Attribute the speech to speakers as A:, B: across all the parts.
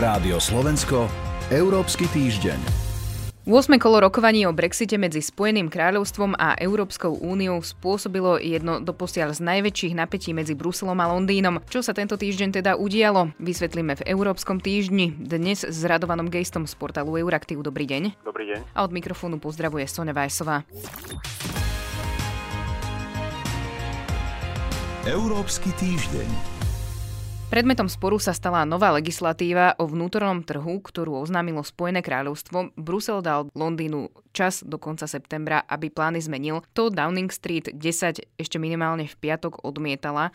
A: Rádio Slovensko, Európsky týždeň.
B: 8. kolo rokovaní o Brexite medzi Spojeným kráľovstvom a Európskou úniou spôsobilo jedno doposiaľ z najväčších napätí medzi Bruselom a Londýnom. Čo sa tento týždeň teda udialo? Vysvetlíme v Európskom týždni. Dnes s Radovanom Gejstom z portálu Euraktiv. Dobrý deň.
C: Dobrý deň.
B: A od mikrofónu pozdravuje Sonja Vajsová.
A: Európsky týždeň.
B: Predmetom sporu sa stala nová legislatíva o vnútornom trhu, ktorú oznámilo Spojené kráľovstvo. Brusel dal Londýnu čas do konca septembra, aby plány zmenil. To Downing Street 10 ešte minimálne v piatok odmietala.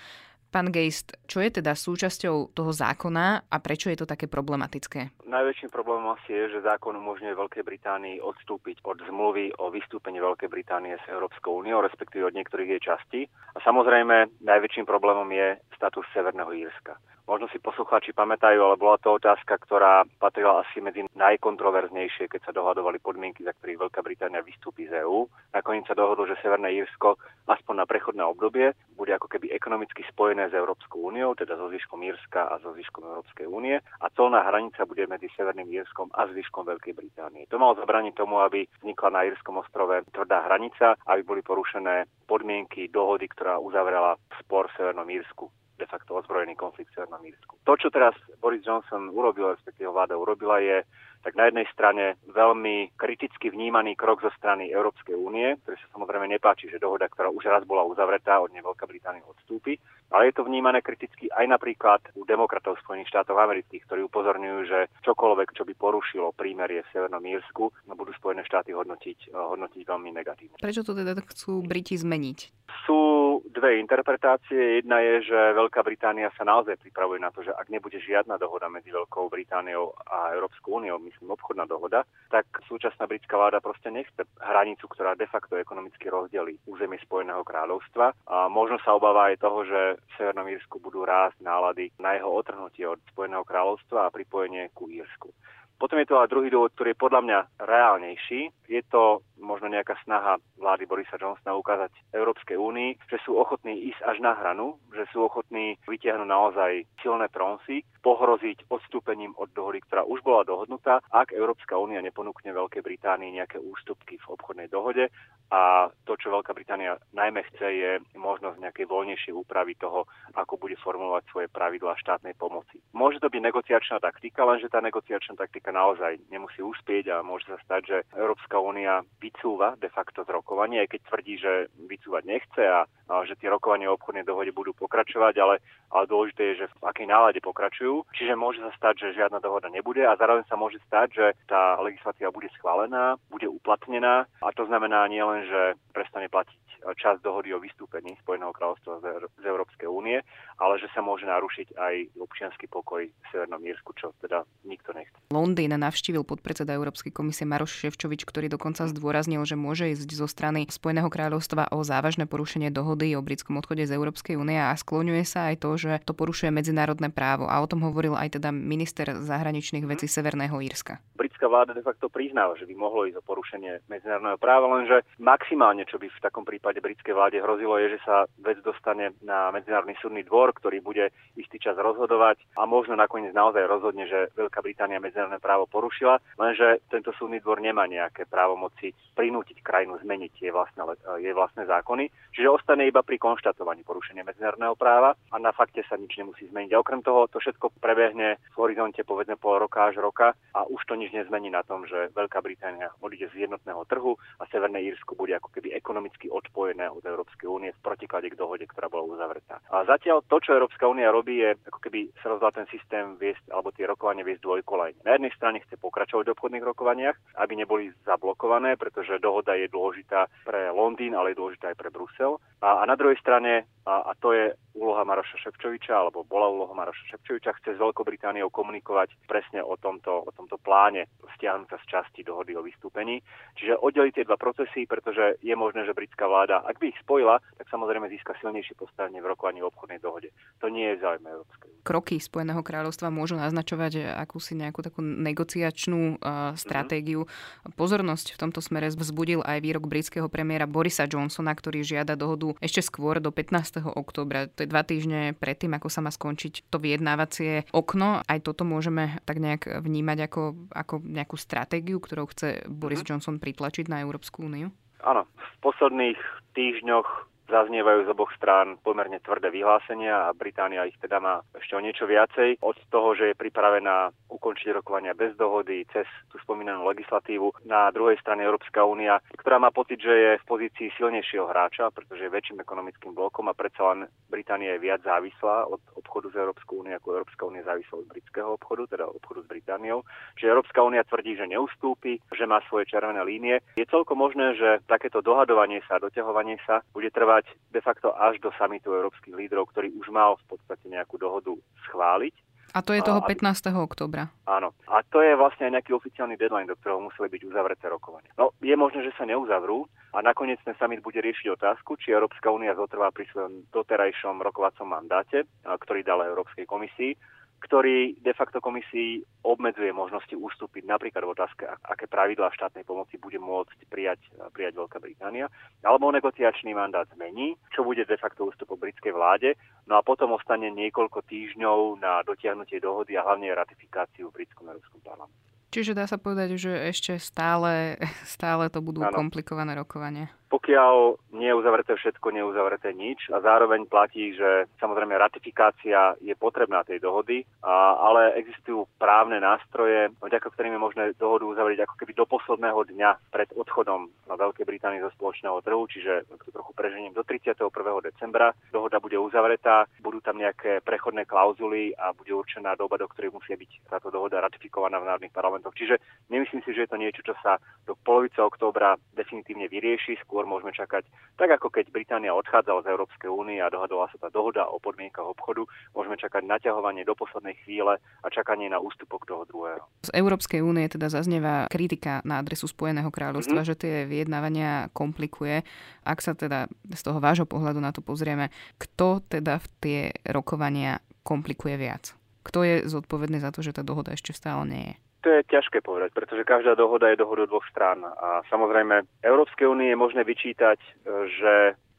B: Pán Geist, čo je teda súčasťou toho zákona a prečo je to také problematické?
C: Najväčším problémom asi je, že zákon umožňuje Veľkej Británii odstúpiť od zmluvy o vystúpení Veľkej Británie s Európskou úniou, respektíve od niektorých jej častí. A samozrejme, najväčším problémom je status Severného Írska. Možno si poslucháči pamätajú, ale bola to otázka, ktorá patrila asi medzi najkontroverznejšie, keď sa dohadovali podmienky, za ktorých Veľká Británia vystúpi z EÚ. Nakoniec sa dohodlo, že Severné Írsko aspoň na prechodné obdobie bude ako keby ekonomicky spojené s Európskou úniou, teda so zvyškom Írska a so zvyškom Európskej únie a colná hranica bude medzi Severným Írskom a zvyškom Veľkej Británie. To malo zabraniť tomu, aby vznikla na Írskom ostrove tvrdá hranica, aby boli porušené podmienky dohody, ktorá uzavrela spor v Severnom Írsku de facto ozbrojený konflikt v Severnom Írsku. To, čo teraz Boris Johnson urobil, respektíve vláda urobila, je tak na jednej strane veľmi kriticky vnímaný krok zo strany Európskej únie, ktorý sa samozrejme nepáči, že dohoda, ktorá už raz bola uzavretá, od nej Veľká Británia odstúpi, ale je to vnímané kriticky aj napríklad u demokratov Spojených štátov amerických, ktorí upozorňujú, že čokoľvek, čo by porušilo prímerie v Severnom Írsku, budú Spojené štáty hodnotiť, hodnotiť veľmi negatívne.
B: Prečo to teda chcú Briti zmeniť?
C: Sú dve interpretácie. Jedna je, že Veľká Británia sa naozaj pripravuje na to, že ak nebude žiadna dohoda medzi Veľkou Britániou a Európskou úniou, myslím obchodná dohoda, tak súčasná britská vláda proste nechce hranicu, ktorá de facto ekonomicky rozdelí územie Spojeného kráľovstva. A možno sa obáva aj toho, že v Severnom Írsku budú rásť nálady na jeho otrhnutie od Spojeného kráľovstva a pripojenie ku Írsku. Potom je to ale druhý dôvod, ktorý je podľa mňa reálnejší. Je to možno nejaká snaha vlády Borisa Johnsona ukázať Európskej únii, že sú ochotní ísť až na hranu, že sú ochotní vytiahnuť naozaj silné tronsy, pohroziť odstúpením od dohody, ktorá už bola dohodnutá, ak Európska únia neponúkne Veľkej Británii nejaké ústupky v obchodnej dohode a to, čo Veľká Británia najmä chce, je možnosť nejakej voľnejšej úpravy toho, ako bude formulovať svoje pravidlá štátnej pomoci. Môže to byť negociačná taktika, lenže tá negociačná taktika naozaj nemusí uspieť a môže sa stať, že Európska únia vycúva de facto z rokovania, aj keď tvrdí, že vycúvať nechce a, a že tie rokovania o obchodnej dohode budú pokračovať, ale, ale dôležité je, že v akej nálade pokračujú. Čiže môže sa stať, že žiadna dohoda nebude a zároveň sa môže stať, že tá legislatíva bude schválená, bude uplatnená a to znamená nielen, že prestane platiť čas dohody o vystúpení Spojeného kráľovstva z Európskej únie, ale že sa môže narušiť aj občianský pokoj v Severnom Írsku, čo teda nikto nechce.
B: Londýn navštívil podpredseda Európskej komisie Maroš Ševčovič, ktorý dokonca zdôraznil, že môže ísť zo strany Spojeného kráľovstva o závažné porušenie dohody o britskom odchode z Európskej únie a skloňuje sa aj to, že to porušuje medzinárodné právo. A o tom hovoril aj teda minister zahraničných vecí Severného Írska.
C: Britská vláda de facto priznáva, že by mohlo ísť o porušenie medzinárodného práva, lenže maximálne, čo by v takom prípade britskej vláde hrozilo, je, že sa vec dostane na Medzinárodný súdny dvor, ktorý bude istý čas rozhodovať a možno nakoniec naozaj rozhodne, že Veľká Británia medzinárodné právo porušila, lenže tento súdny dvor nemá nejaké právomoci prinútiť krajinu zmeniť jej vlastné, jej vlastné zákony, čiže ostane iba pri konštatovaní porušenia medzinárodného práva a na fakte sa nič nemusí zmeniť. A okrem toho to všetko prebehne v horizonte povedzme pol roka až roka a už to nič nezmení na tom, že Veľká Británia odíde z jednotného trhu a Severné Írsko bude ako keby ekonomicky odpojené od Európskej únie v protiklade k dohode, ktorá bola uzavretá. A zatiaľ to, čo Európska únia robí, je ako keby sa rozhodla ten systém viesť, alebo tie rokovania viesť dvojkolajne. Na jednej strane chce pokračovať v obchodných rokovaniach, aby neboli zablokované, pretože dohoda je dôležitá pre Londýn, ale je dôležitá aj pre Brusel. A, a na druhej strane, a, a to je úloha Maroša Ševčoviča, alebo bola úloha Maroša Ševčoviča, chce s Veľkou Britániou komunikovať presne o tomto, o tomto pláne stiahnuť sa z časti dohody o vystúpení. Čiže oddeliť tie dva procesy, pretože je možné, že britská vláda, ak by ich spojila, tak samozrejme získa silnejšie postavenie v rokovaní o obchodnej dohode. To nie je záujme Európskej
B: kroky Spojeného kráľovstva môžu naznačovať akúsi nejakú takú negociačnú uh, stratégiu. Mm-hmm. Pozornosť v tomto smere vzbudil aj výrok britského premiéra Borisa Johnsona, ktorý žiada dohodu ešte skôr do 15. oktobra. To je dva týždne predtým, ako sa má skončiť to vyjednávacie okno. Aj toto môžeme tak nejak vnímať ako, ako nejakú stratégiu, ktorou chce Boris mm-hmm. Johnson pritlačiť na Európsku úniu?
C: Áno, v posledných týždňoch zaznievajú z oboch strán pomerne tvrdé vyhlásenia a Británia ich teda má ešte o niečo viacej. Od toho, že je pripravená ukončiť rokovania bez dohody cez tú spomínanú legislatívu. Na druhej strane Európska únia, ktorá má pocit, že je v pozícii silnejšieho hráča, pretože je väčším ekonomickým blokom a predsa len Británia je viac závislá od obchodu s Európskou úniou, ako Európska únia závislá od britského obchodu, teda obchodu s Britániou. Čiže Európska únia tvrdí, že neustúpi, že má svoje červené línie. Je celkom možné, že takéto dohadovanie sa, doťahovanie sa bude trvať trvať de facto až do samitu európskych lídrov, ktorý už mal v podstate nejakú dohodu schváliť.
B: A to je toho 15. oktobra.
C: Áno. A to je vlastne aj nejaký oficiálny deadline, do ktorého museli byť uzavreté rokovania. No, je možné, že sa neuzavrú a nakoniec ten summit bude riešiť otázku, či Európska únia zotrvá pri svojom doterajšom rokovacom mandáte, ktorý dala Európskej komisii, ktorý de facto komisii obmedzuje možnosti ústupiť napríklad v otázke, aké pravidlá štátnej pomoci bude môcť prijať, prijať Veľká Británia, alebo negociačný mandát zmení, čo bude de facto ústupom britskej vláde, no a potom ostane niekoľko týždňov na dotiahnutie dohody a hlavne ratifikáciu v britskom Európskom parlamentu.
B: Čiže dá sa povedať, že ešte stále, stále to budú ano. komplikované rokovania.
C: Pokiaľ nie je uzavreté všetko, nie je uzavreté nič a zároveň platí, že samozrejme ratifikácia je potrebná tej dohody, a, ale existujú právne nástroje, vďaka ktorým je možné dohodu uzavrieť ako keby do posledného dňa pred odchodom na Veľkej Británii zo spoločného trhu, čiže to trochu preženiem do 31. decembra. Dohoda bude uzavretá, budú tam nejaké prechodné klauzuly a bude určená doba, do ktorej musí byť táto dohoda ratifikovaná v národných parlamentoch. Čiže nemyslím si, že je to niečo, čo sa do polovice októbra definitívne vyrieši, skôr skôr môžeme čakať, tak ako keď Británia odchádzala z Európskej únie a dohadovala sa tá dohoda o podmienkach obchodu, môžeme čakať naťahovanie do poslednej chvíle a čakanie na ústupok toho druhého.
B: Z Európskej únie teda zaznieva kritika na adresu Spojeného kráľovstva, mm-hmm. že tie vyjednávania komplikuje. Ak sa teda z toho vášho pohľadu na to pozrieme, kto teda v tie rokovania komplikuje viac? Kto je zodpovedný za to, že tá dohoda ešte stále nie je?
C: To je ťažké povedať, pretože každá dohoda je dohoda dvoch strán. A samozrejme, Európskej únie je možné vyčítať, e, že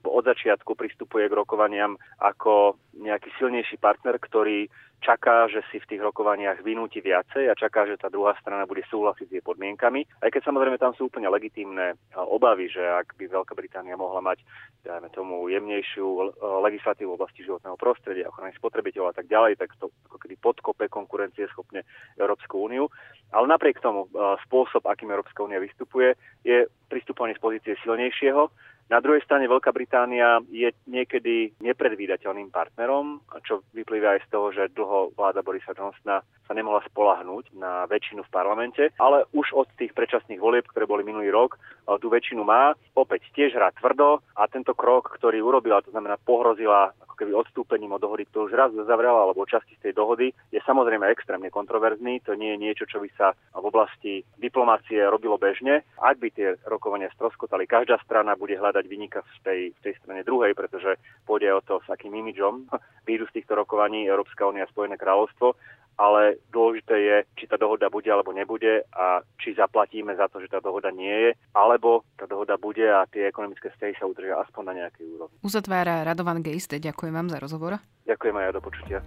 C: od začiatku pristupuje k rokovaniam ako nejaký silnejší partner, ktorý čaká, že si v tých rokovaniach vynúti viacej a čaká, že tá druhá strana bude súhlasiť s jej podmienkami. Aj keď samozrejme tam sú úplne legitímne obavy, že ak by Veľká Británia mohla mať, dajme tomu, jemnejšiu legislatívu v oblasti životného prostredia, ochrany spotrebiteľov a tak ďalej, tak to ako keby podkope konkurencie schopne Európsku úniu. Ale napriek tomu spôsob, akým Európska únia vystupuje, je pristupovanie z pozície silnejšieho, na druhej strane Veľká Británia je niekedy nepredvídateľným partnerom, čo vyplýva aj z toho, že dlho vláda Borisa Johnsona sa nemohla spolahnúť na väčšinu v parlamente, ale už od tých predčasných volieb, ktoré boli minulý rok, tú väčšinu má. Opäť tiež hrá tvrdo a tento krok, ktorý urobila, to znamená pohrozila ako keby odstúpením od dohody, ktorú už raz zavrela, alebo časti z tej dohody, je samozrejme extrémne kontroverzný. To nie je niečo, čo by sa v oblasti diplomácie robilo bežne. Ak by tie rokovania stroskotali, každá strana bude hľadať vynika v tej, v tej strane druhej, pretože pôjde o to, s akým imidžom výjdu z týchto rokovaní Európska únia a Spojené kráľovstvo ale dôležité je, či tá dohoda bude alebo nebude a či zaplatíme za to, že tá dohoda nie je, alebo tá dohoda bude a tie ekonomické vzťahy sa udržia aspoň na nejakej úrovni.
B: Uzatvára Radovan Geiste. Ďakujem vám za rozhovor.
C: Ďakujem aj ja do počutia.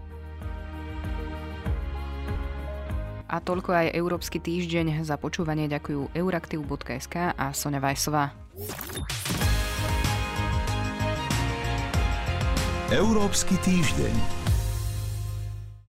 B: A toľko aj Európsky týždeň. Za počúvanie ďakujú euraktiv.sk a Sonja Vajsová.
A: Európsky týždeň.